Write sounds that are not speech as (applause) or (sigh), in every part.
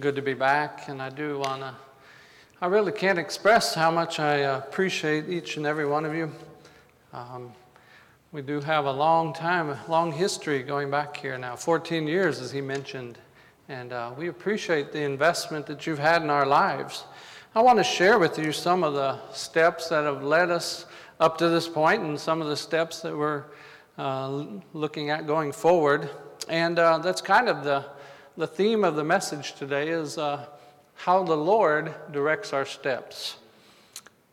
good to be back, and I do want to. I really can't express how much I appreciate each and every one of you. Um, we do have a long time, a long history going back here now, 14 years, as he mentioned, and uh, we appreciate the investment that you've had in our lives. I want to share with you some of the steps that have led us up to this point and some of the steps that we're uh, looking at going forward. And uh, that's kind of the the theme of the message today is uh, how the Lord directs our steps.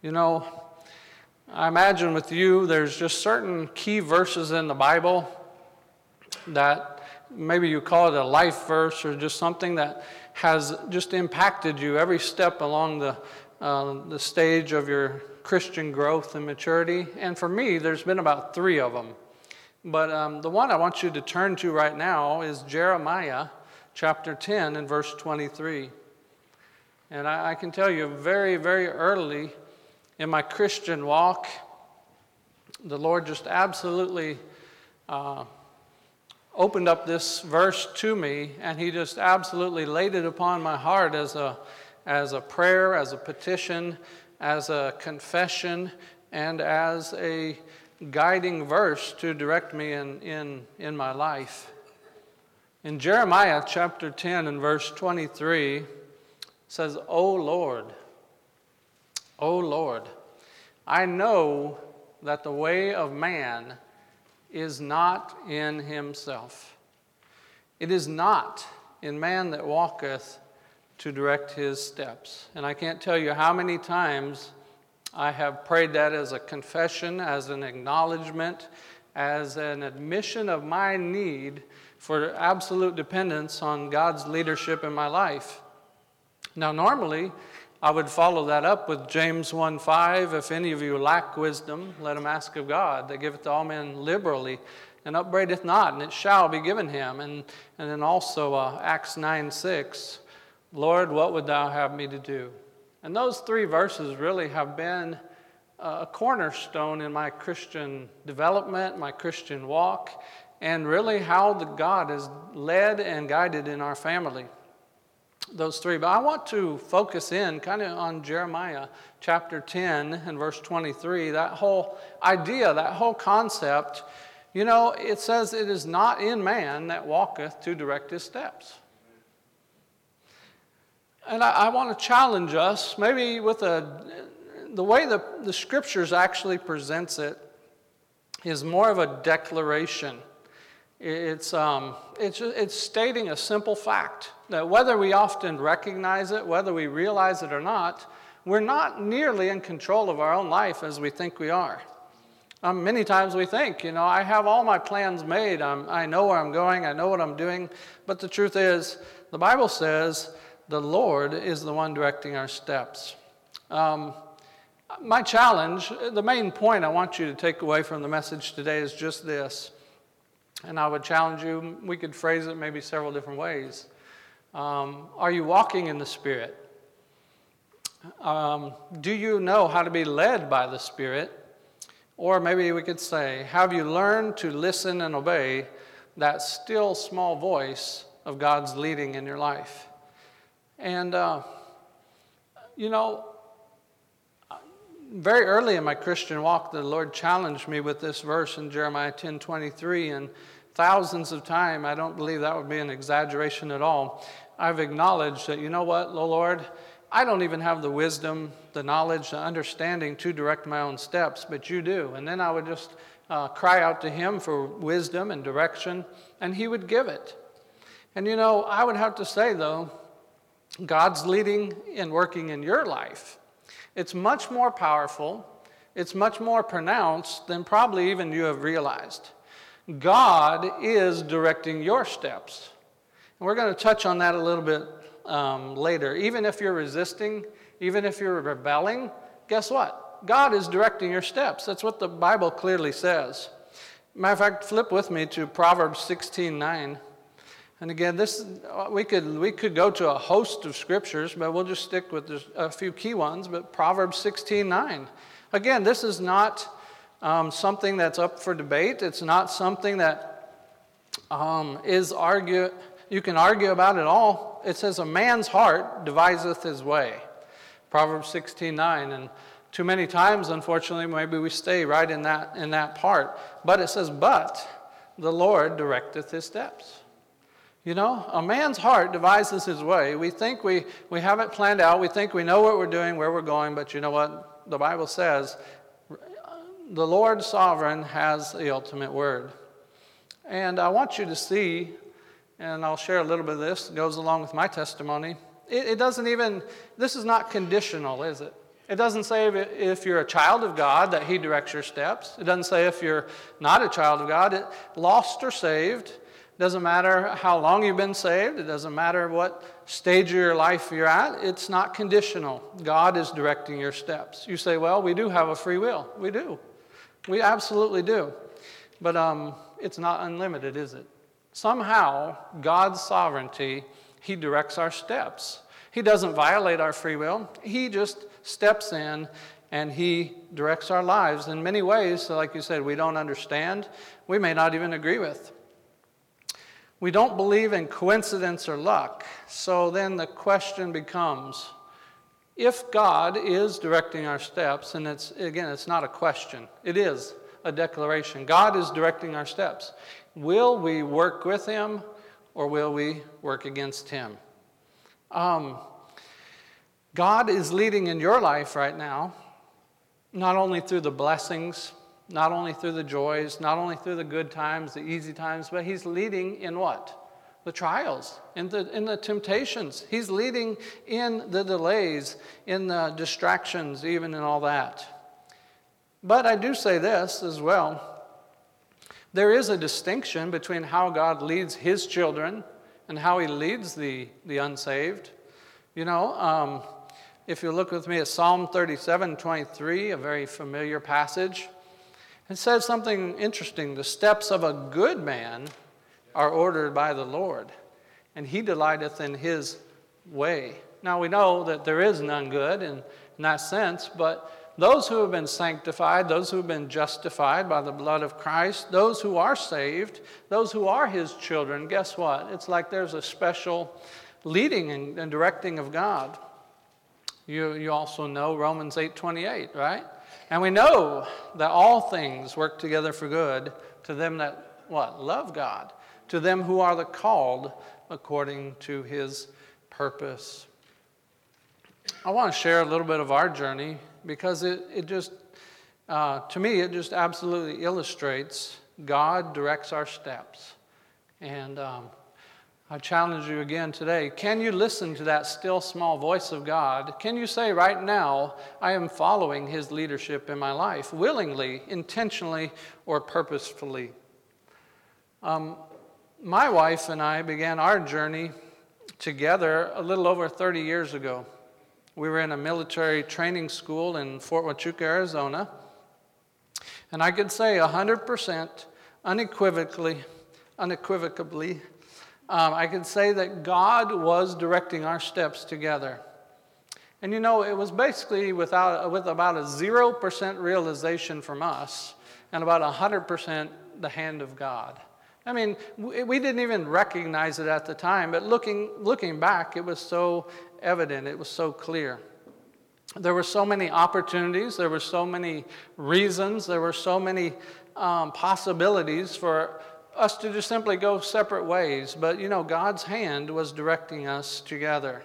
You know, I imagine with you, there's just certain key verses in the Bible that maybe you call it a life verse or just something that has just impacted you every step along the, uh, the stage of your Christian growth and maturity. And for me, there's been about three of them. But um, the one I want you to turn to right now is Jeremiah chapter 10 and verse 23. And I, I can tell you, very, very early in my Christian walk, the Lord just absolutely uh, opened up this verse to me, and He just absolutely laid it upon my heart as a, as a prayer, as a petition, as a confession, and as a guiding verse to direct me in, in, in my life. In Jeremiah chapter 10 and verse 23 says, O Lord, O Lord, I know that the way of man is not in himself. It is not in man that walketh to direct his steps. And I can't tell you how many times I have prayed that as a confession, as an acknowledgement, as an admission of my need for absolute dependence on God's leadership in my life. Now, normally, I would follow that up with James 1 5. If any of you lack wisdom, let him ask of God, that giveth to all men liberally, and upbraideth not, and it shall be given him. And, and then also uh, Acts 9 6. Lord, what would thou have me to do? And those three verses really have been a cornerstone in my Christian development, my Christian walk, and really how the God is led and guided in our family. Those three. But I want to focus in kind of on Jeremiah chapter 10 and verse 23. That whole idea, that whole concept. You know, it says, It is not in man that walketh to direct his steps. And I, I want to challenge us, maybe with a, the way the, the scriptures actually presents it is more of a declaration it's, um, it's, it's stating a simple fact that whether we often recognize it, whether we realize it or not, we're not nearly in control of our own life as we think we are. Um, many times we think, you know, I have all my plans made. I'm, I know where I'm going. I know what I'm doing. But the truth is, the Bible says the Lord is the one directing our steps. Um, my challenge, the main point I want you to take away from the message today is just this and I would challenge you, we could phrase it maybe several different ways. Um, are you walking in the Spirit? Um, do you know how to be led by the Spirit? Or maybe we could say, have you learned to listen and obey that still small voice of God's leading in your life? And, uh, you know, very early in my Christian walk, the Lord challenged me with this verse in Jeremiah 10 23, and thousands of times, I don't believe that would be an exaggeration at all. I've acknowledged that, you know what, Lord, I don't even have the wisdom, the knowledge, the understanding to direct my own steps, but you do. And then I would just uh, cry out to Him for wisdom and direction, and He would give it. And you know, I would have to say, though, God's leading and working in your life it's much more powerful, it's much more pronounced than probably even you have realized. God is directing your steps. And we're going to touch on that a little bit um, later. Even if you're resisting, even if you're rebelling, guess what? God is directing your steps. That's what the Bible clearly says. Matter of fact, flip with me to Proverbs 16 9. And again, this we could we could go to a host of scriptures, but we'll just stick with a few key ones. But Proverbs 16:9. Again, this is not um, something that's up for debate. It's not something that um, is argue You can argue about it all. It says, A man's heart deviseth his way. Proverbs 16 9. And too many times, unfortunately, maybe we stay right in that, in that part. But it says, But the Lord directeth his steps. You know, a man's heart devises his way. We think we, we have it planned out. We think we know what we're doing, where we're going, but you know what? The Bible says the Lord sovereign has the ultimate word. And I want you to see, and I'll share a little bit of this, it goes along with my testimony. It, it doesn't even, this is not conditional, is it? It doesn't say if you're a child of God that He directs your steps. It doesn't say if you're not a child of God, it, lost or saved. Doesn't matter how long you've been saved. It doesn't matter what stage of your life you're at. It's not conditional. God is directing your steps. You say, well, we do have a free will. We do. We absolutely do. But um, it's not unlimited, is it? Somehow, God's sovereignty, He directs our steps. He doesn't violate our free will, He just steps in and He directs our lives in many ways, so like you said, we don't understand, we may not even agree with. We don't believe in coincidence or luck, so then the question becomes if God is directing our steps, and it's again, it's not a question, it is a declaration. God is directing our steps. Will we work with Him or will we work against Him? Um, God is leading in your life right now, not only through the blessings, not only through the joys, not only through the good times, the easy times, but He's leading in what? the trials, in the, in the temptations. He's leading in the delays, in the distractions, even in all that. But I do say this as well there is a distinction between how God leads his children and how he leads the, the unsaved. You know, um, if you look with me at Psalm 37 23, a very familiar passage, it says something interesting. The steps of a good man are ordered by the Lord, and he delighteth in his way. Now we know that there is none good in, in that sense, but those who have been sanctified, those who have been justified by the blood of Christ, those who are saved, those who are his children, guess what? It's like there's a special leading and, and directing of God. You, you also know Romans 8:28, right? And we know that all things work together for good to them that what? Love God to them who are the called according to his purpose. I want to share a little bit of our journey because it, it just, uh, to me, it just absolutely illustrates God directs our steps. And um, I challenge you again today can you listen to that still small voice of God? Can you say right now, I am following his leadership in my life, willingly, intentionally, or purposefully? Um, my wife and I began our journey together a little over 30 years ago. We were in a military training school in Fort Huachuca, Arizona. And I could say 100% unequivocally, unequivocally, um, I could say that God was directing our steps together. And you know, it was basically without, with about a 0% realization from us and about 100% the hand of God. I mean, we didn't even recognize it at the time, but looking, looking back, it was so evident, it was so clear. There were so many opportunities, there were so many reasons, there were so many um, possibilities for us to just simply go separate ways. But you know, God's hand was directing us together.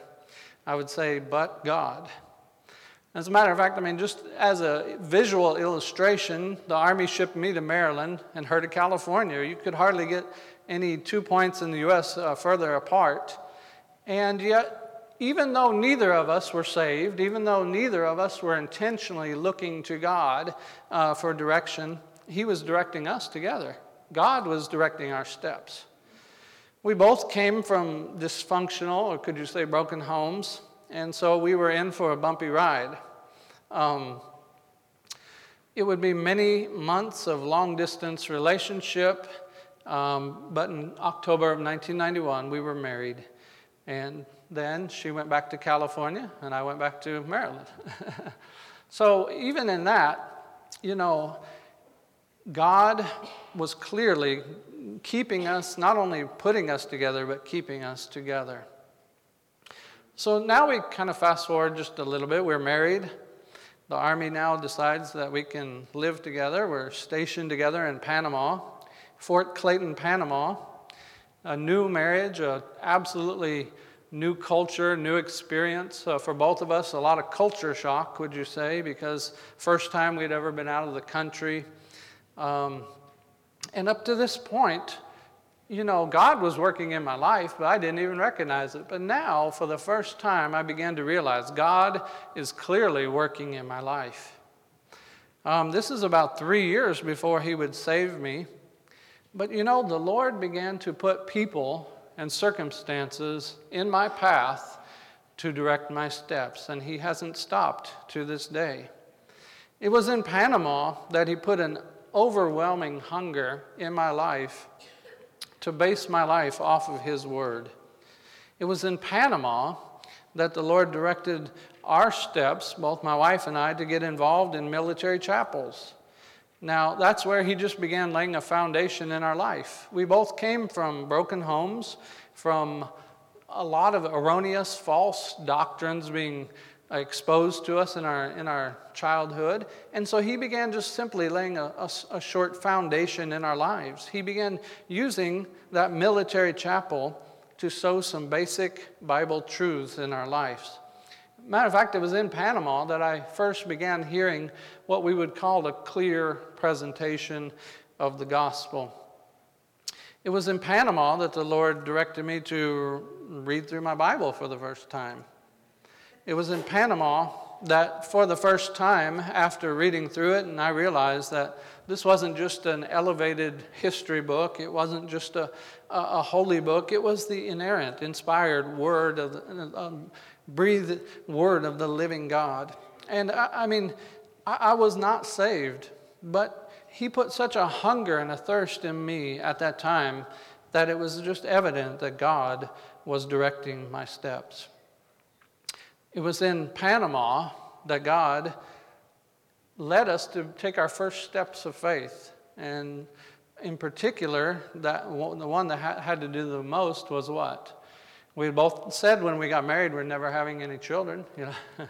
I would say, but God. As a matter of fact, I mean, just as a visual illustration, the Army shipped me to Maryland and her to California. You could hardly get any two points in the U.S. Uh, further apart. And yet, even though neither of us were saved, even though neither of us were intentionally looking to God uh, for direction, He was directing us together. God was directing our steps. We both came from dysfunctional, or could you say broken homes, and so we were in for a bumpy ride. Um, it would be many months of long distance relationship, um, but in October of 1991, we were married. And then she went back to California, and I went back to Maryland. (laughs) so, even in that, you know, God was clearly keeping us, not only putting us together, but keeping us together. So now we kind of fast forward just a little bit. We're married. The Army now decides that we can live together. We're stationed together in Panama, Fort Clayton, Panama. A new marriage, a absolutely new culture, new experience uh, for both of us. A lot of culture shock, would you say, because first time we'd ever been out of the country. Um, and up to this point, you know, God was working in my life, but I didn't even recognize it. But now, for the first time, I began to realize God is clearly working in my life. Um, this is about three years before He would save me. But you know, the Lord began to put people and circumstances in my path to direct my steps, and He hasn't stopped to this day. It was in Panama that He put an overwhelming hunger in my life to base my life off of His Word. It was in Panama that the Lord directed our steps, both my wife and I, to get involved in military chapels. Now, that's where He just began laying a foundation in our life. We both came from broken homes, from a lot of erroneous, false doctrines being exposed to us in our, in our childhood. And so he began just simply laying a, a, a, short foundation in our lives. He began using that military chapel to sow some basic Bible truths in our lives. Matter of fact, it was in Panama that I first began hearing what we would call a clear presentation of the gospel. It was in Panama that the Lord directed me to read through my Bible for the first time. It was in Panama that, for the first time, after reading through it, and I realized that this wasn't just an elevated history book, it wasn't just a, a, holy book, it was the inerrant, inspired word of the, um, breathed word of the living God. And I, I mean, I, I was not saved, but He put such a hunger and a thirst in me at that time that it was just evident that God was directing my steps. It was in Panama that God led us to take our first steps of faith. And in particular, that the one that had to do the most was what? We both said when we got married we're never having any children. You (laughs) know,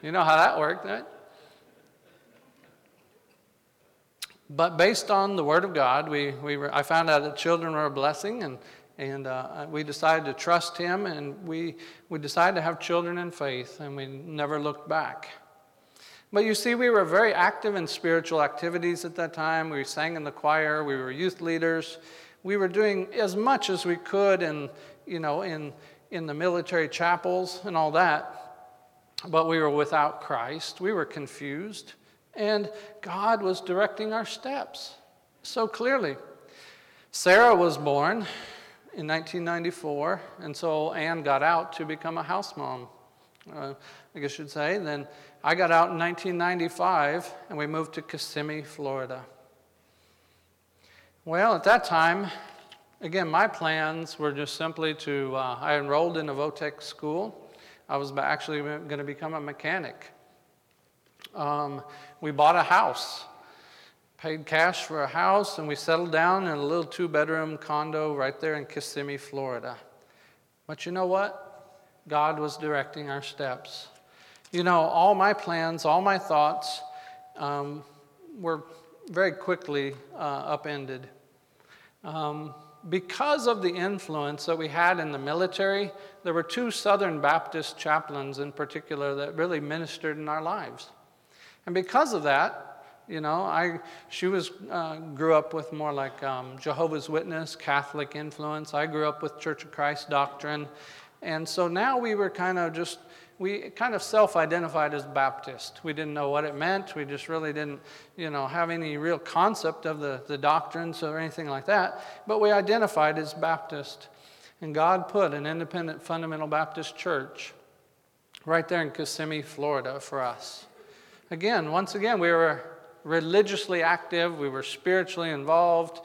you know how that worked, right? But based on the Word of God, we, we were, I found out that children were a blessing, and and uh, we decided to trust him, and we, we decided to have children in faith, and we never looked back. But you see, we were very active in spiritual activities at that time. We sang in the choir, we were youth leaders. We were doing as much as we could in, you know, in, in the military chapels and all that. But we were without Christ. We were confused. And God was directing our steps so clearly. Sarah was born in 1994, and so Anne got out to become a house mom, uh, I guess you'd say. Then I got out in 1995, and we moved to Kissimmee, Florida. Well, at that time, again, my plans were just simply to, uh, I enrolled in a Votech school. I was actually going to become a mechanic. Um, we bought a house paid cash for a house, and we settled down in a little two bedroom condo right there in Kissimmee, Florida. But you know what? God was directing our steps. You know, all my plans, all my thoughts um, were very quickly uh, upended. Um, because of the influence that we had in the military, there were two Southern Baptist chaplains in particular that really ministered in our lives. And because of that, you know, I, she was, uh, grew up with more like um, Jehovah's Witness, Catholic influence. I grew up with Church of Christ doctrine. And so now we were kind of just, we kind of self identified as Baptist. We didn't know what it meant. We just really didn't, you know, have any real concept of the, the doctrines or anything like that. But we identified as Baptist. And God put an independent fundamental Baptist church right there in Kissimmee, Florida for us. Again, once again, we were religiously active, we were spiritually involved.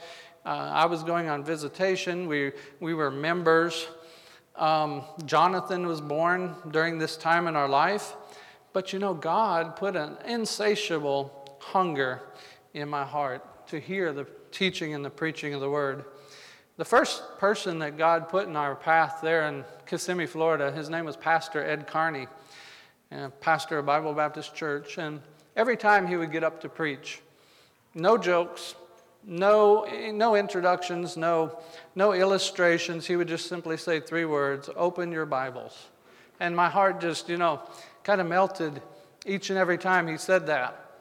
Uh, I was going on visitation, we, we were members. Um, Jonathan was born during this time in our life. But you know, God put an insatiable hunger in my heart to hear the teaching and the preaching of the word. The first person that God put in our path there in Kissimmee, Florida, his name was Pastor Ed Carney, pastor of Bible Baptist Church. And every time he would get up to preach, no jokes, no, no introductions, no, no illustrations. He would just simply say three words open your Bibles. And my heart just, you know, kind of melted each and every time he said that.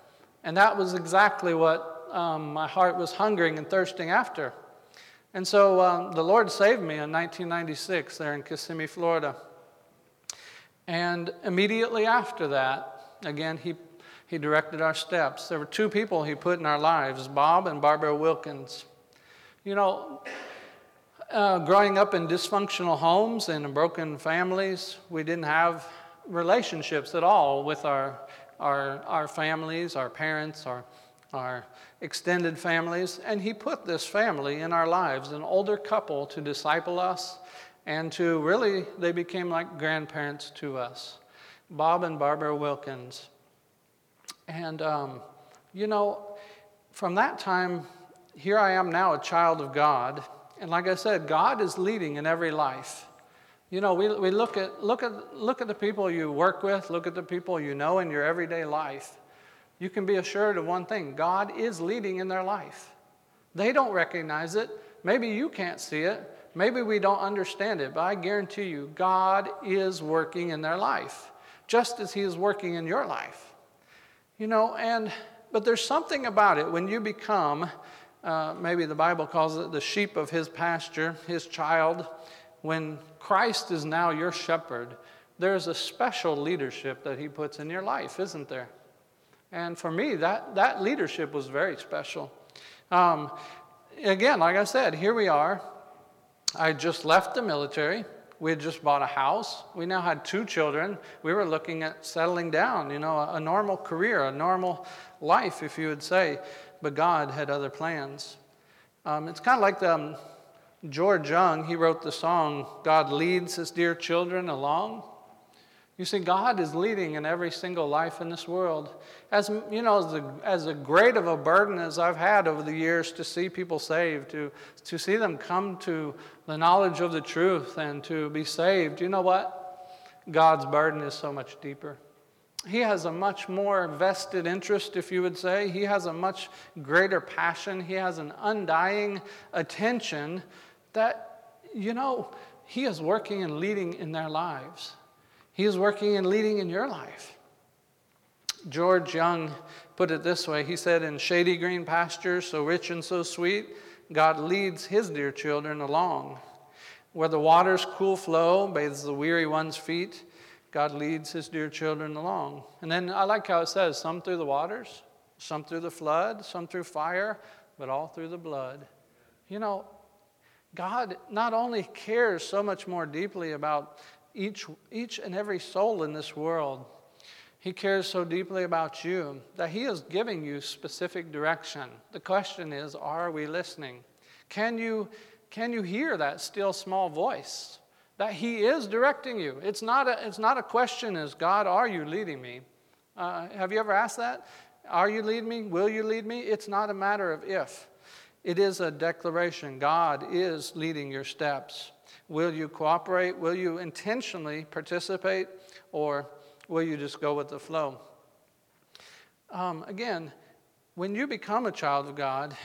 And that was exactly what um, my heart was hungering and thirsting after. And so um, the Lord saved me in 1996 there in Kissimmee, Florida. And immediately after that, again, he he directed our steps. There were two people He put in our lives Bob and Barbara Wilkins. You know, uh, growing up in dysfunctional homes and broken families, we didn't have relationships at all with our, our, our families, our parents, our, our extended families. And He put this family in our lives, an older couple, to disciple us and to really, they became like grandparents to us. Bob and Barbara Wilkins. And, um, you know, from that time, here I am now, a child of God. And like I said, God is leading in every life. You know, we, we look, at, look, at, look at the people you work with, look at the people you know in your everyday life. You can be assured of one thing God is leading in their life. They don't recognize it. Maybe you can't see it. Maybe we don't understand it, but I guarantee you, God is working in their life, just as He is working in your life. You know, and, but there's something about it when you become, uh, maybe the Bible calls it the sheep of his pasture, his child, when Christ is now your shepherd, there's a special leadership that he puts in your life, isn't there? And for me, that, that leadership was very special. Um, again, like I said, here we are. I just left the military. We had just bought a house. We now had two children. We were looking at settling down, you know, a, a normal career, a normal life, if you would say. But God had other plans. Um, it's kind of like the, um, George Young, he wrote the song, God leads his dear children along. You see, God is leading in every single life in this world. As you know, as, a, as a great of a burden as I've had over the years to see people saved, to, to see them come to the knowledge of the truth and to be saved, you know what? God's burden is so much deeper. He has a much more vested interest, if you would say. He has a much greater passion. He has an undying attention that, you know, He is working and leading in their lives. He is working and leading in your life. George Young put it this way He said, In shady green pastures, so rich and so sweet, God leads his dear children along. Where the water's cool flow bathes the weary one's feet, God leads his dear children along. And then I like how it says, some through the waters, some through the flood, some through fire, but all through the blood. You know, God not only cares so much more deeply about each, each and every soul in this world. He cares so deeply about you that He is giving you specific direction. The question is are we listening? Can you, can you hear that still small voice? That He is directing you. It's not a, it's not a question as God, are you leading me? Uh, have you ever asked that? Are you leading me? Will you lead me? It's not a matter of if. It is a declaration. God is leading your steps. Will you cooperate? Will you intentionally participate? Or will you just go with the flow? Um, again, when you become a child of God,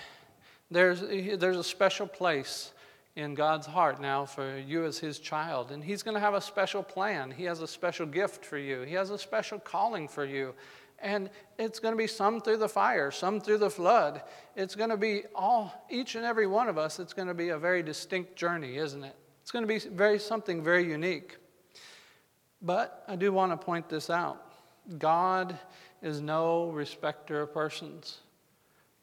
there's, there's a special place in God's heart now for you as His child. And He's going to have a special plan. He has a special gift for you, He has a special calling for you. And it's going to be some through the fire, some through the flood. It's going to be all, each and every one of us, it's going to be a very distinct journey, isn't it? It's going to be very, something very unique. But I do want to point this out God is no respecter of persons.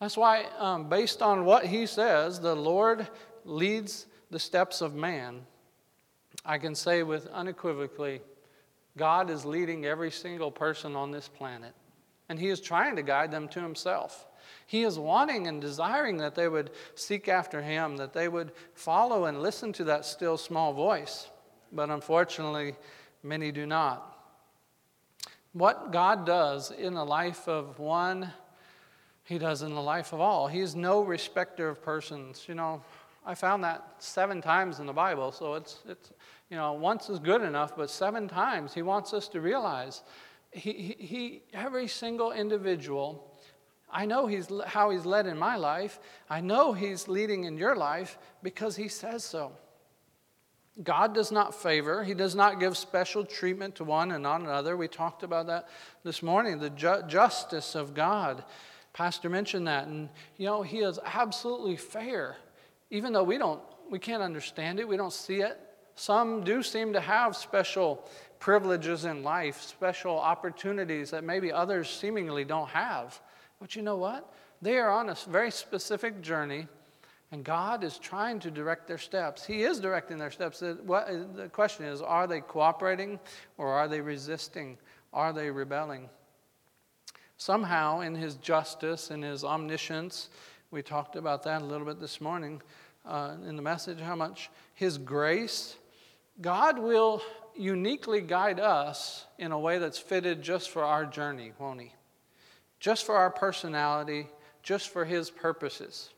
That's why, um, based on what he says, the Lord leads the steps of man. I can say with unequivocally, God is leading every single person on this planet, and he is trying to guide them to himself. He is wanting and desiring that they would seek after Him, that they would follow and listen to that still small voice. But unfortunately, many do not. What God does in the life of one He does in the life of all. He is no respecter of persons. You know, I found that seven times in the Bible, so it's, it's you know, once is good enough, but seven times he wants us to realize he, he, he every single individual I know he's, how he's led in my life. I know he's leading in your life because he says so. God does not favor, He does not give special treatment to one and not another. We talked about that this morning, the ju- justice of God. Pastor mentioned that. And, you know, He is absolutely fair, even though we don't, we can't understand it, we don't see it. Some do seem to have special privileges in life, special opportunities that maybe others seemingly don't have. But you know what? They are on a very specific journey and God is trying to direct their steps. He is directing their steps. The question is are they cooperating or are they resisting? Are they rebelling? Somehow, in His justice and His omniscience, we talked about that a little bit this morning uh, in the message, how much His grace, God will uniquely guide us in a way that's fitted just for our journey, won't He? Just for our personality, just for His purposes.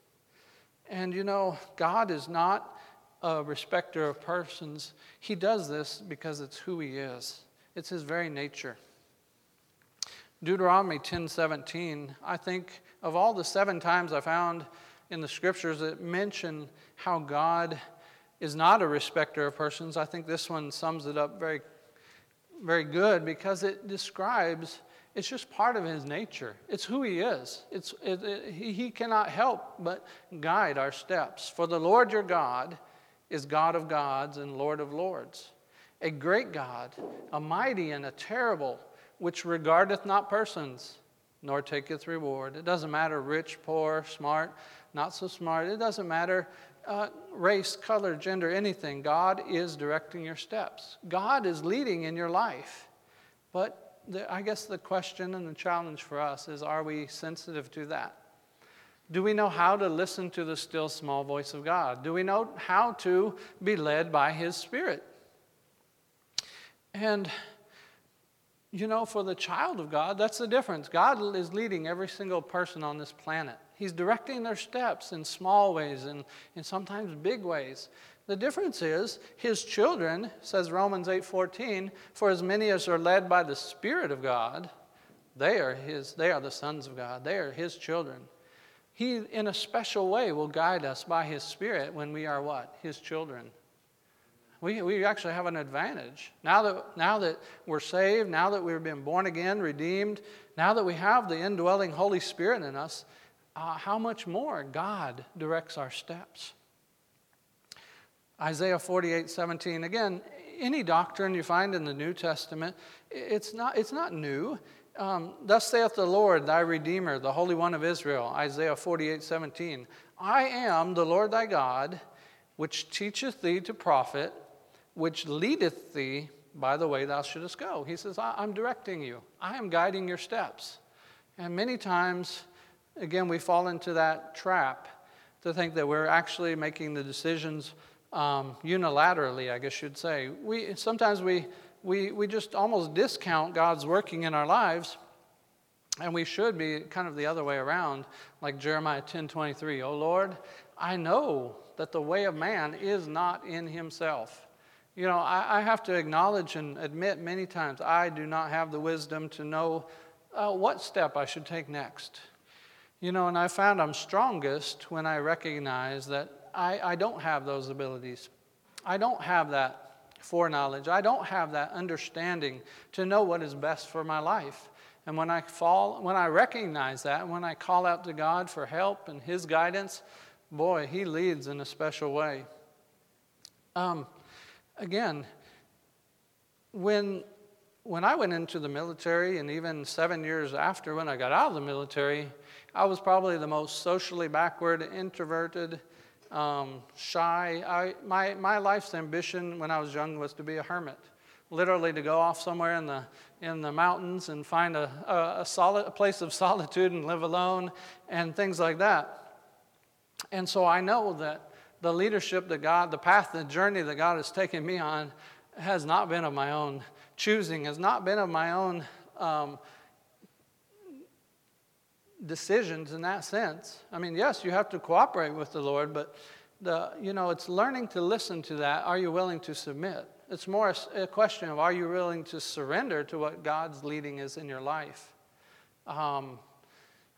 And you know, God is not a respecter of persons. He does this because it's who He is, it's His very nature. Deuteronomy 10:17, I think of all the seven times I found in the scriptures that mention how God is not a respecter of persons, I think this one sums it up very very good because it describes it's just part of his nature. It's who he is. It's, it, it, he, cannot help but guide our steps. For the Lord your God is God of gods and Lord of lords, a great God, a mighty and a terrible, which regardeth not persons, nor taketh reward. It doesn't matter rich, poor, smart, not so smart. It doesn't matter uh, race, color, gender, anything. God is directing your steps. God is leading in your life. But the, I guess the question and the challenge for us is are we sensitive to that? Do we know how to listen to the still small voice of God? Do we know how to be led by His Spirit? And, you know, for the child of God, that's the difference. God is leading every single person on this planet. He's directing their steps in small ways and, and sometimes big ways. The difference is his children, says Romans 8:14, for as many as are led by the Spirit of God, they are his, they are the sons of God. They are his children. He, in a special way, will guide us by his Spirit when we are what? His children. We, we actually have an advantage. Now that, now that we're saved, now that we've been born again, redeemed, now that we have the indwelling Holy Spirit in us, uh, how much more God directs our steps. Isaiah 48 17. Again, any doctrine you find in the New Testament, it's not, it's not new. Um, Thus saith the Lord, thy Redeemer, the Holy One of Israel, Isaiah 48 17. I am the Lord thy God, which teacheth thee to profit, which leadeth thee by the way thou shouldest go. He says, I'm directing you, I am guiding your steps. And many times, again, we fall into that trap to think that we're actually making the decisions um, unilaterally, I guess you'd say. We, sometimes we, we, we just almost discount God's working in our lives, and we should be kind of the other way around, like Jeremiah 10 23. Oh Lord, I know that the way of man is not in himself. You know, I, I have to acknowledge and admit many times I do not have the wisdom to know uh, what step I should take next. You know, and I found I'm strongest when I recognize that I, I don't have those abilities. I don't have that foreknowledge. I don't have that understanding to know what is best for my life. And when I fall, when I recognize that, when I call out to God for help and His guidance, boy, He leads in a special way. Um, again, when when I went into the military, and even seven years after when I got out of the military, I was probably the most socially backward, introverted, um, shy. I, my, my life's ambition when I was young was to be a hermit, literally to go off somewhere in the, in the mountains and find a, a, a, solid, a place of (laughs) solitude and live alone and things like that. And so I know that the leadership that God, the path, the journey that God has taken me on has not been of my own choosing, has not been of my own um, decisions in that sense. I mean, yes, you have to cooperate with the Lord, but the, you know, it's learning to listen to that. Are you willing to submit? It's more a, question of are you willing to surrender to what God's leading is in your life? Um,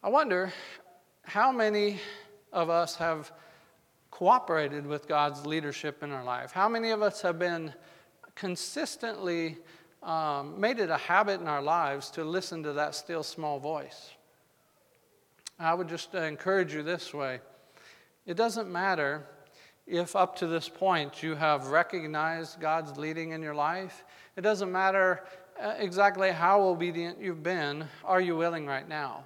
I wonder how many of us have cooperated with God's leadership in our life? How many of us have been consistently um, made it a habit in our lives to listen to that still small voice? I would just uh, encourage you this way it doesn't matter if up to this point you have recognized God's leading in your life. It doesn't matter uh, exactly how obedient you've been. Are you willing right now?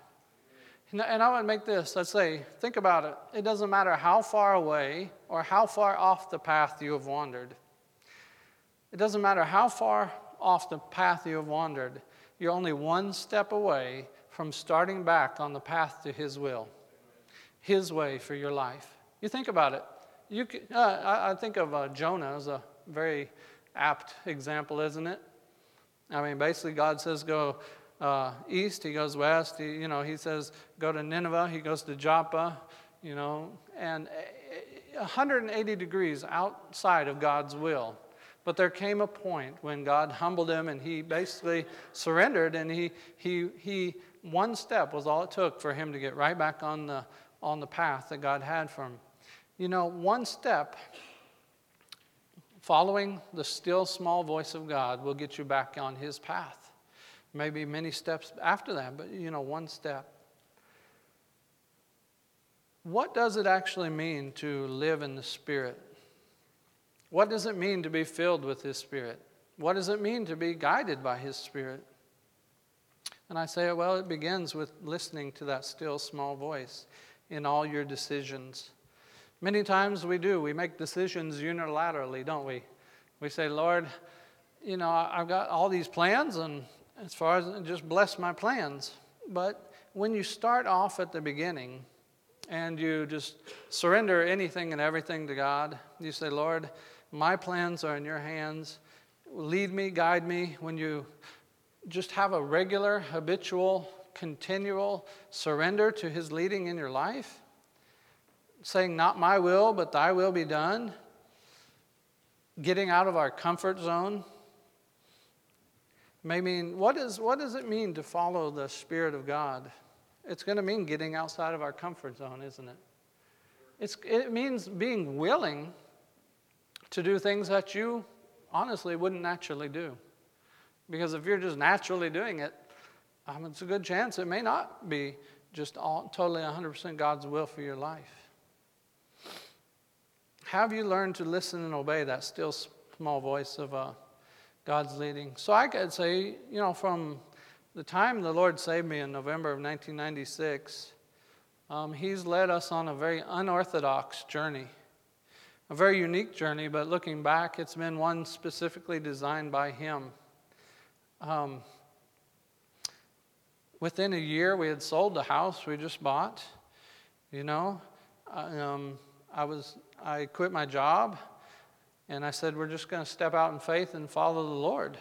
And I would make this let's say, think about it. It doesn't matter how far away or how far off the path you have wandered. It doesn't matter how far off the path you have wandered. You're only one step away from starting back on the path to His will, His way for your life. You think about it. You, uh, I, I, think of uh, Jonah as a very apt example, isn't it? I mean, basically, God says, go uh, east, he goes west. He, you know, he says, go to Nineveh, he goes to Joppa, you know, and 180 eh, degrees outside of God's will. But there came a point when God humbled him and he basically surrendered, and he, he, he, one step was all it took for him to get right back on the, on the path that God had for him. You know, one step following the still small voice of God will get you back on his path maybe many steps after that, but you know, one step. What does it actually mean to live in the Spirit? What does it mean to be filled with His Spirit? What does it mean to be guided by His Spirit? And I say, well, it begins with listening to that still small voice in all your decisions. Many times we do. We make decisions unilaterally, don't we? We say, Lord, you know, I've got all these plans and as far as just bless my plans. But when you start off at the beginning and you just surrender anything and everything to God, you say, Lord, my plans are in your hands. Lead me, guide me. When you just have a regular, habitual, continual surrender to His leading in your life, saying, Not my will, but thy will be done, getting out of our comfort zone may mean what, is, what does it mean to follow the Spirit of God? It's going to mean getting outside of our comfort zone, isn't it? It's, it means being willing to do things that you honestly wouldn't naturally do. Because if you're just naturally doing it, um, it's a good chance it may not be just all, totally 100% God's will for your life. Have you learned to listen and obey that still small voice of uh, God's leading. So I could say, you know, from the time the Lord saved me in November of 1996, um, He's led us on a very unorthodox journey, a very unique journey, but looking back, it's been one specifically designed by Him. Um, within a year, we had sold the house we just bought. You know, um, I was I quit my job. And I said, We're just going to step out in faith and follow the Lord.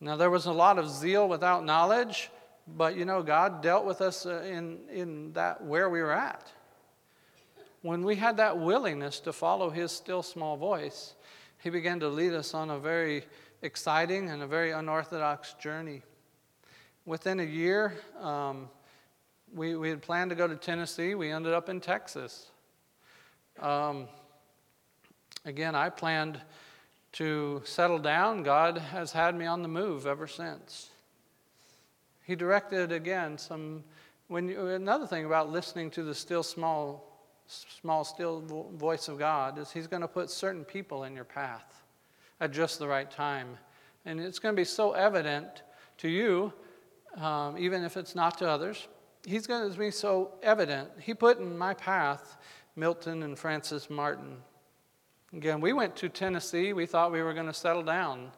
Now, there was a lot of zeal without knowledge, but you know, God dealt with us uh, in, in that where we were at. When we had that willingness to follow His still small voice, He began to lead us on a very exciting and a very unorthodox journey. Within a year, um, we, we had planned to go to Tennessee. We ended up in Texas. Um, Again, I planned to settle down. God has had me on the move ever since. He directed again some. When you, another thing about listening to the still small, small still voice of God is He's going to put certain people in your path at just the right time, and it's going to be so evident to you, um, even if it's not to others. He's going to be so evident. He put in my path Milton and Francis Martin. Again, we went to Tennessee. We thought we were going to settle down.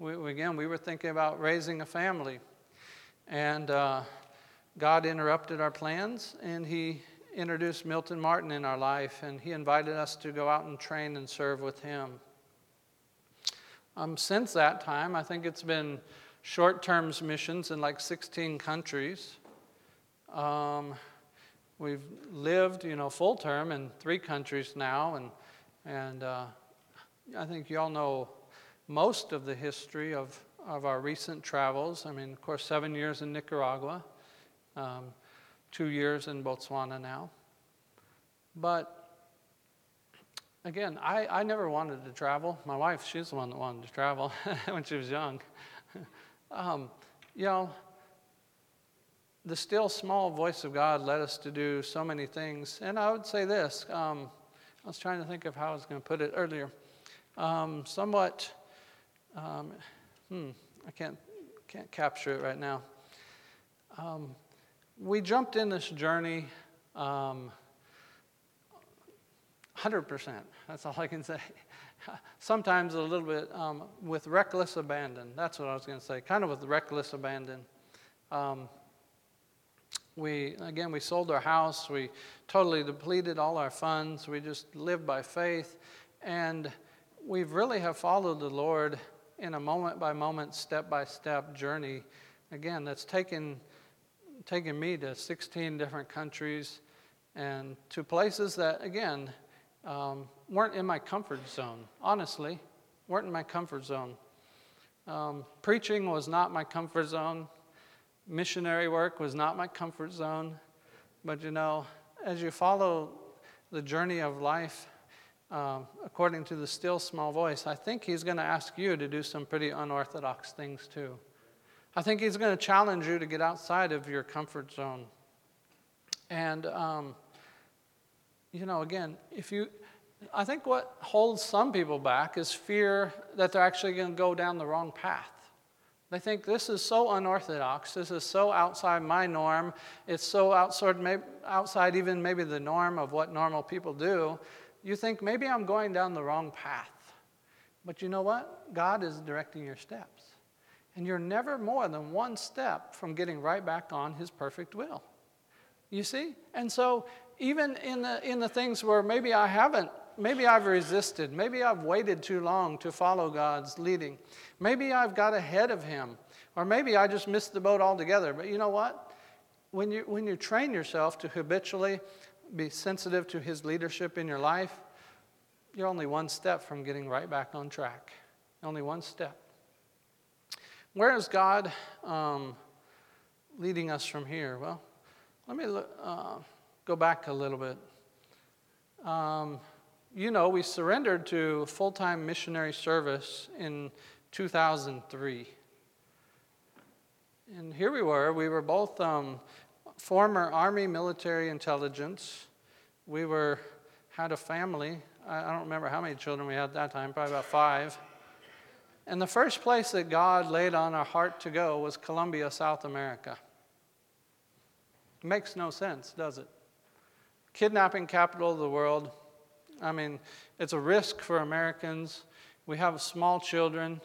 We, again, we were thinking about raising a family. And uh, God interrupted our plans, and He introduced Milton Martin in our life, and He invited us to go out and train and serve with Him. Um, since that time, I think it's been short term missions in like 16 countries. Um, we've lived, you know, full term in three countries now, and, and uh, I think you all know most of the history of, of our recent travels. I mean, of course, seven years in Nicaragua, um, two years in Botswana now. But again, I, I never wanted to travel. My wife, she's the one that wanted to travel (laughs) when she was young. (laughs) um, you know, the still small voice of God led us to do so many things. And I would say this um, I was trying to think of how I was going to put it earlier. Um, somewhat, um, hmm, I can't, can't capture it right now. Um, we jumped in this journey 100%. Um, That's all I can say. Sometimes a little bit um, with reckless abandon. That's what I was going to say. Kind of with reckless abandon. Um, we, again, we sold our house. We totally depleted all our funds. We just lived by faith. And we've really have followed the Lord in a moment by moment, step by step journey. Again, that's taken, taken me to 16 different countries and to places that, again, um, weren't in my comfort zone. Honestly, weren't in my comfort zone. Um, preaching was not my comfort zone. Missionary work was not my comfort zone. But you know, as you follow the journey of life, um, according to the still small voice, I think he's going to ask you to do some pretty unorthodox things too. I think he's going to challenge you to get outside of your comfort zone. And, um, you know, again, if you, I think what holds some people back is fear that they're actually going to go down the wrong path. They think this is so unorthodox. This is so outside my norm. It's so outside, maybe, outside even maybe the norm of what normal people do. You think maybe I'm going down the wrong path. But you know what? God is directing your steps. And you're never more than one step from getting right back on His perfect will. You see? And so, even in the, in the things where maybe I haven't maybe I've resisted. Maybe I've waited too long to follow God's leading. Maybe I've got ahead of Him. Or maybe I just missed the boat altogether. But you know what? When you, when you train yourself to habitually be sensitive to His leadership in your life, you're only one step from getting right back on track. Only one step. Where is God um, leading us from here? Well, let me look, uh, go back a little bit. Um, you know, we surrendered to full time missionary service in 2003. And here we were. We were both um, former Army military intelligence. We were had a family. I, I don't remember how many children we had at that time, probably about five. And the first place that God laid on our heart to go was Colombia, South America. Makes no sense, does it? Kidnapping capital of the world, I mean, it's a risk for Americans. We have small children,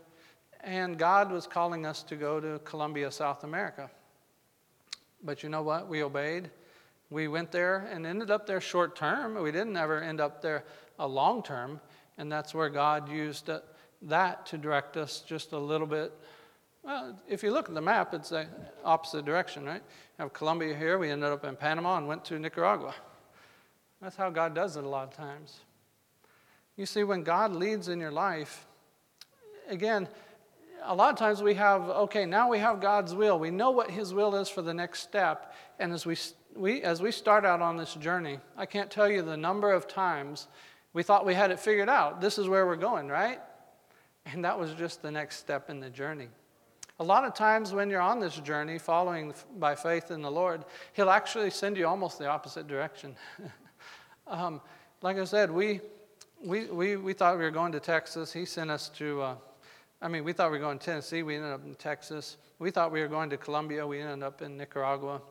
and God was calling us to go to Colombia, South America. But you know what? We obeyed. We went there and ended up there short term. We didn't ever end up there a long term, and that's where God used that to direct us just a little bit. Well, if you look at the map, it's the opposite direction, right? You have Colombia here, we ended up in Panama and went to Nicaragua. That's how God does it a lot of times. You see, when God leads in your life, again, a lot of times we have, okay, now we have God's will. We know what His will is for the next step. And as we, we, as we start out on this journey, I can't tell you the number of times we thought we had it figured out. This is where we're going, right? And that was just the next step in the journey. A lot of times when you're on this journey, following by faith in the Lord, He'll actually send you almost the opposite direction. (laughs) um, like I said, we, we, we, we thought we were going to Texas. He sent us to, uh, I mean, we thought we were going to Tennessee. We ended up in Texas. We thought we were going to Colombia. We ended up in Nicaragua.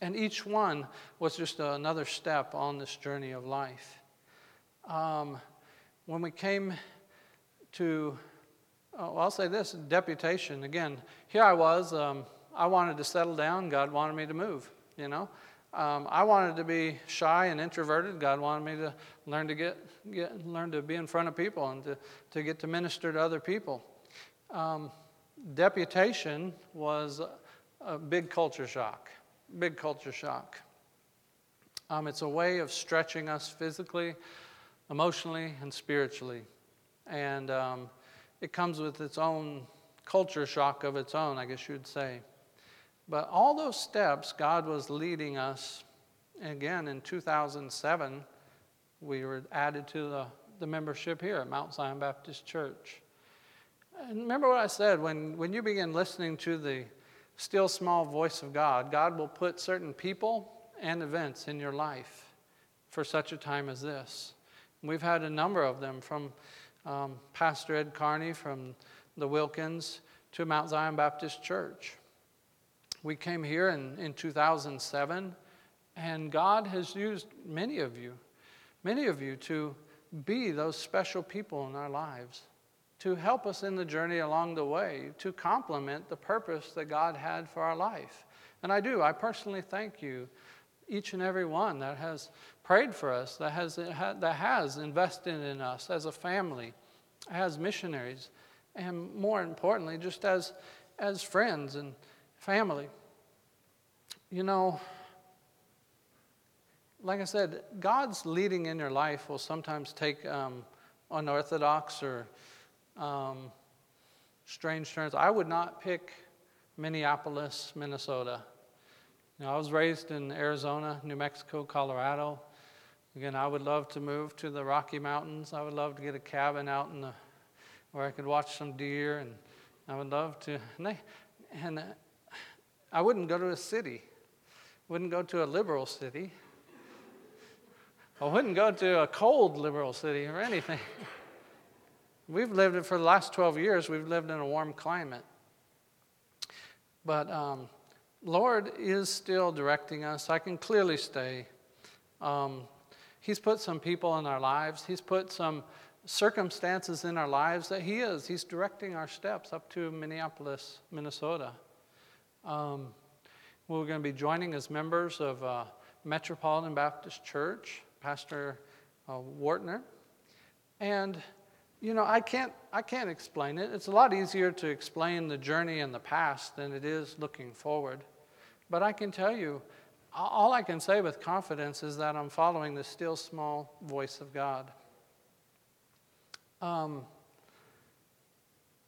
And each one was just another step on this journey of life. Um, when we came to, oh, I'll say this deputation, again, here I was. Um, I wanted to settle down. God wanted me to move, you know. Um, I wanted to be shy and introverted. God wanted me to learn to get, get learn to be in front of people and to, to get to minister to other people. Um, deputation was a big culture shock. big culture shock. Um, it's a way of stretching us physically, emotionally, and spiritually. And um, it comes with its own culture shock of its own, I guess you'd say. But all those steps, God was leading us. Again, in 2007, we were added to the, the membership here at Mount Zion Baptist Church. And remember what I said when, when you begin listening to the still small voice of God, God will put certain people and events in your life for such a time as this. We've had a number of them from um, Pastor Ed Carney from the Wilkins to Mount Zion Baptist Church. We came here in, in 2007, and God has used many of you, many of you to be those special people in our lives to help us in the journey along the way, to complement the purpose that God had for our life. And I do. I personally thank you, each and every one that has prayed for us, that has, that has invested in us as a family, as missionaries, and more importantly, just as, as friends and family. You know, like I said, God's leading in your life will sometimes take um, unorthodox or um, strange turns. I would not pick Minneapolis, Minnesota. You know, I was raised in Arizona, New Mexico, Colorado. Again, I would love to move to the Rocky Mountains. I would love to get a cabin out in the where I could watch some deer, and I would love to. And, they, and I wouldn't go to a city. Wouldn't go to a liberal city. I wouldn't go to a cold liberal city or anything. We've lived it for the last 12 years, we've lived in a warm climate. But um, Lord is still directing us. I can clearly say um, He's put some people in our lives, He's put some circumstances in our lives that He is. He's directing our steps up to Minneapolis, Minnesota. Um, we're going to be joining as members of uh, Metropolitan Baptist Church, Pastor uh, Wartner. And you know, I can't, I can't explain it. It's a lot easier to explain the journey in the past than it is looking forward. But I can tell you, all I can say with confidence is that I'm following the still small voice of God. Um,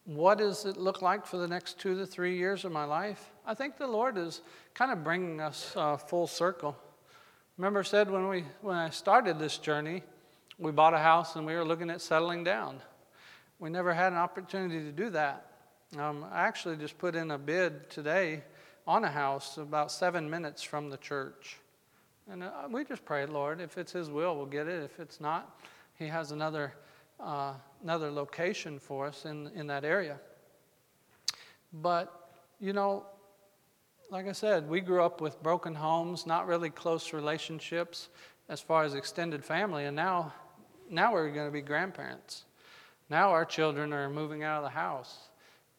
what does it look like for the next two to three years of my life? I think the Lord is kind of bringing us uh, full circle. Remember, I said when we when I started this journey, we bought a house and we were looking at settling down. We never had an opportunity to do that. Um, I actually just put in a bid today on a house about seven minutes from the church. And uh, we just prayed, Lord, if it's His will, we'll get it. If it's not, He has another, uh, another location for us in, in that area. But, you know, like I said, we grew up with broken homes, not really close relationships as far as extended family, and now now we're going to be grandparents. Now our children are moving out of the house.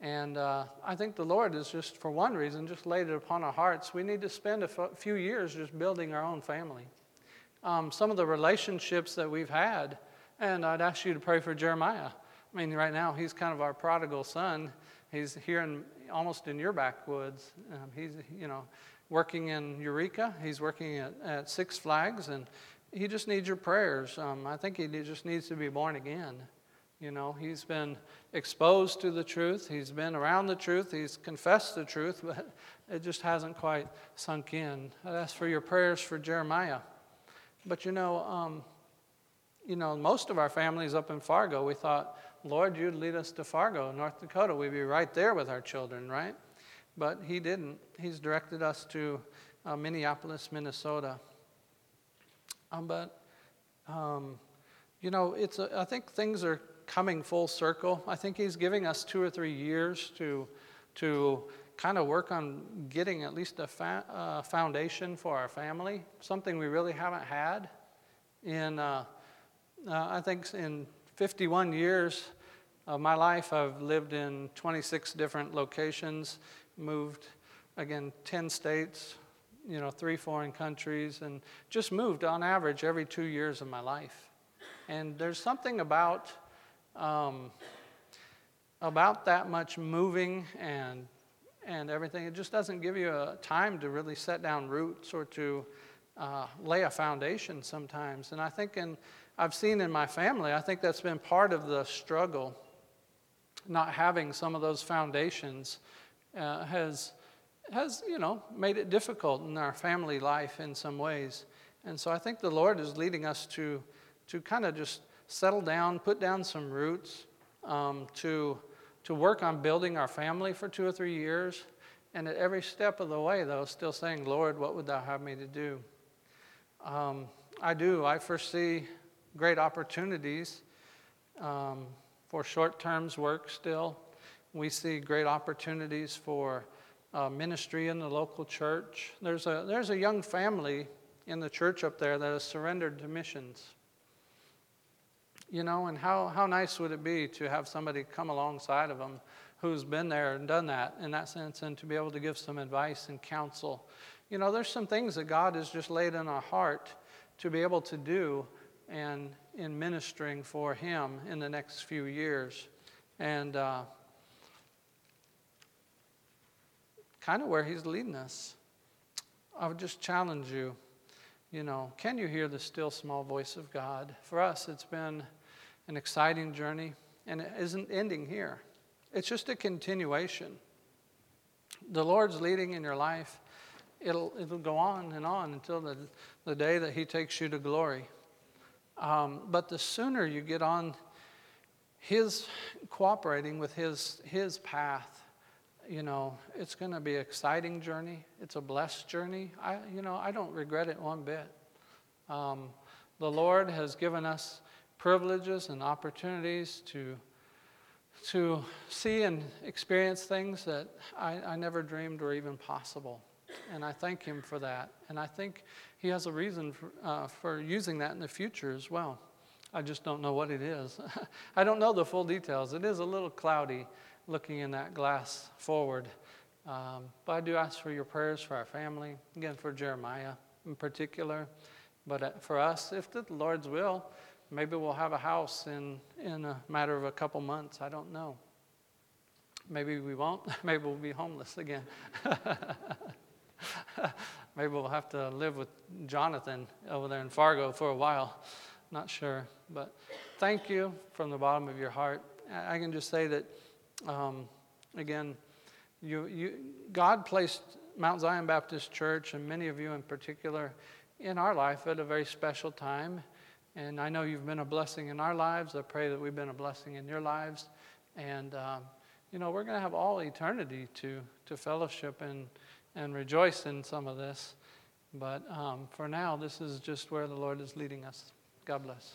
And uh, I think the Lord is just, for one reason, just laid it upon our hearts. We need to spend a f- few years just building our own family. Um, some of the relationships that we've had, and I'd ask you to pray for Jeremiah. I mean, right now, he's kind of our prodigal son. He's here in almost in your backwoods. Um, he's, you know, working in Eureka. He's working at, at Six Flags, and he just needs your prayers. Um, I think he just needs to be born again. You know, he's been exposed to the truth, he's been around the truth, he's confessed the truth, (laughs) but it just hasn't quite sunk in. I'd ask for your prayers for Jeremiah. But you know, um, you know, most of our families up in Fargo, we thought, Lord, you'd lead us to Fargo, North Dakota. We'd be right there with our children, right? But he didn't. He's directed us to uh, Minneapolis, Minnesota. Um, but, um, you know, it's a, I think things are coming full circle. I think he's giving us two or three years to, to kind of work on getting at least a fa- uh, foundation for our family, something we really haven't had in, uh, uh, I think, in 51 years of my life, I've lived in 26 different locations, moved again 10 states, you know, three foreign countries and just moved on average every two years of my life. And there's something about, um, about that much moving and, and everything. It just doesn't give you a time to really set down roots or to uh, lay a foundation sometimes. And I think, in, I've seen in my family, I think that's been part of the struggle. Not having some of those foundations uh, has, has, you know, made it difficult in our family life in some ways. And so I think the Lord is leading us to, to kind of just settle down, put down some roots, um, to, to work on building our family for two or three years. And at every step of the way, though, still saying, Lord, what would thou have me to do? Um, I do. I foresee great opportunities um, for short term work still. We see great opportunities for uh, ministry in the local church. There's a, there's a young family in the church up there that has surrendered to missions. You know, and how, how nice would it be to have somebody come alongside of them who's been there and done that in that sense and to be able to give some advice and counsel you know, there's some things that God has just laid in our heart to be able to do and in ministering for Him in the next few years. And uh, kind of where He's leading us. I would just challenge you, you know, can you hear the still small voice of God? For us, it's been an exciting journey, and it isn't ending here. It's just a continuation. The Lord's leading in your life it'll, it'll go on and on until the, the day that He takes you to glory. Um, but the sooner you get on His cooperating with His, his path, you know, it's going to be an exciting journey. It's a blessed journey. I, you know, I don't regret it one bit. Um, the Lord has given us privileges and opportunities to to see and experience things that I, I never dreamed were even possible and I thank him for that. And I think he has a reason for, uh, for using that in the future as well. I just don't know what it is. (laughs) I don't know the full details. It is a little cloudy looking in that glass forward. Um, but I do ask for your prayers for our family, again, for Jeremiah in particular. But uh, for us, if the Lord's will, maybe we'll have a house in, in a matter of a couple months. I don't know. Maybe we won't. (laughs) Maybe we'll be homeless again. (laughs) (laughs) Maybe we'll have to live with Jonathan over there in Fargo for a while. Not sure. But thank you from the bottom of your heart. I can just say that, um, again, you, you, God placed Mount Zion Baptist Church, and many of you in particular, in our life at a very special time. And I know you've been a blessing in our lives. I pray that we've been a blessing in your lives. And, um, you know, we're going to have all eternity to, to fellowship and and rejoice in some of this. But um, for now, this is just where the Lord is leading us. God bless.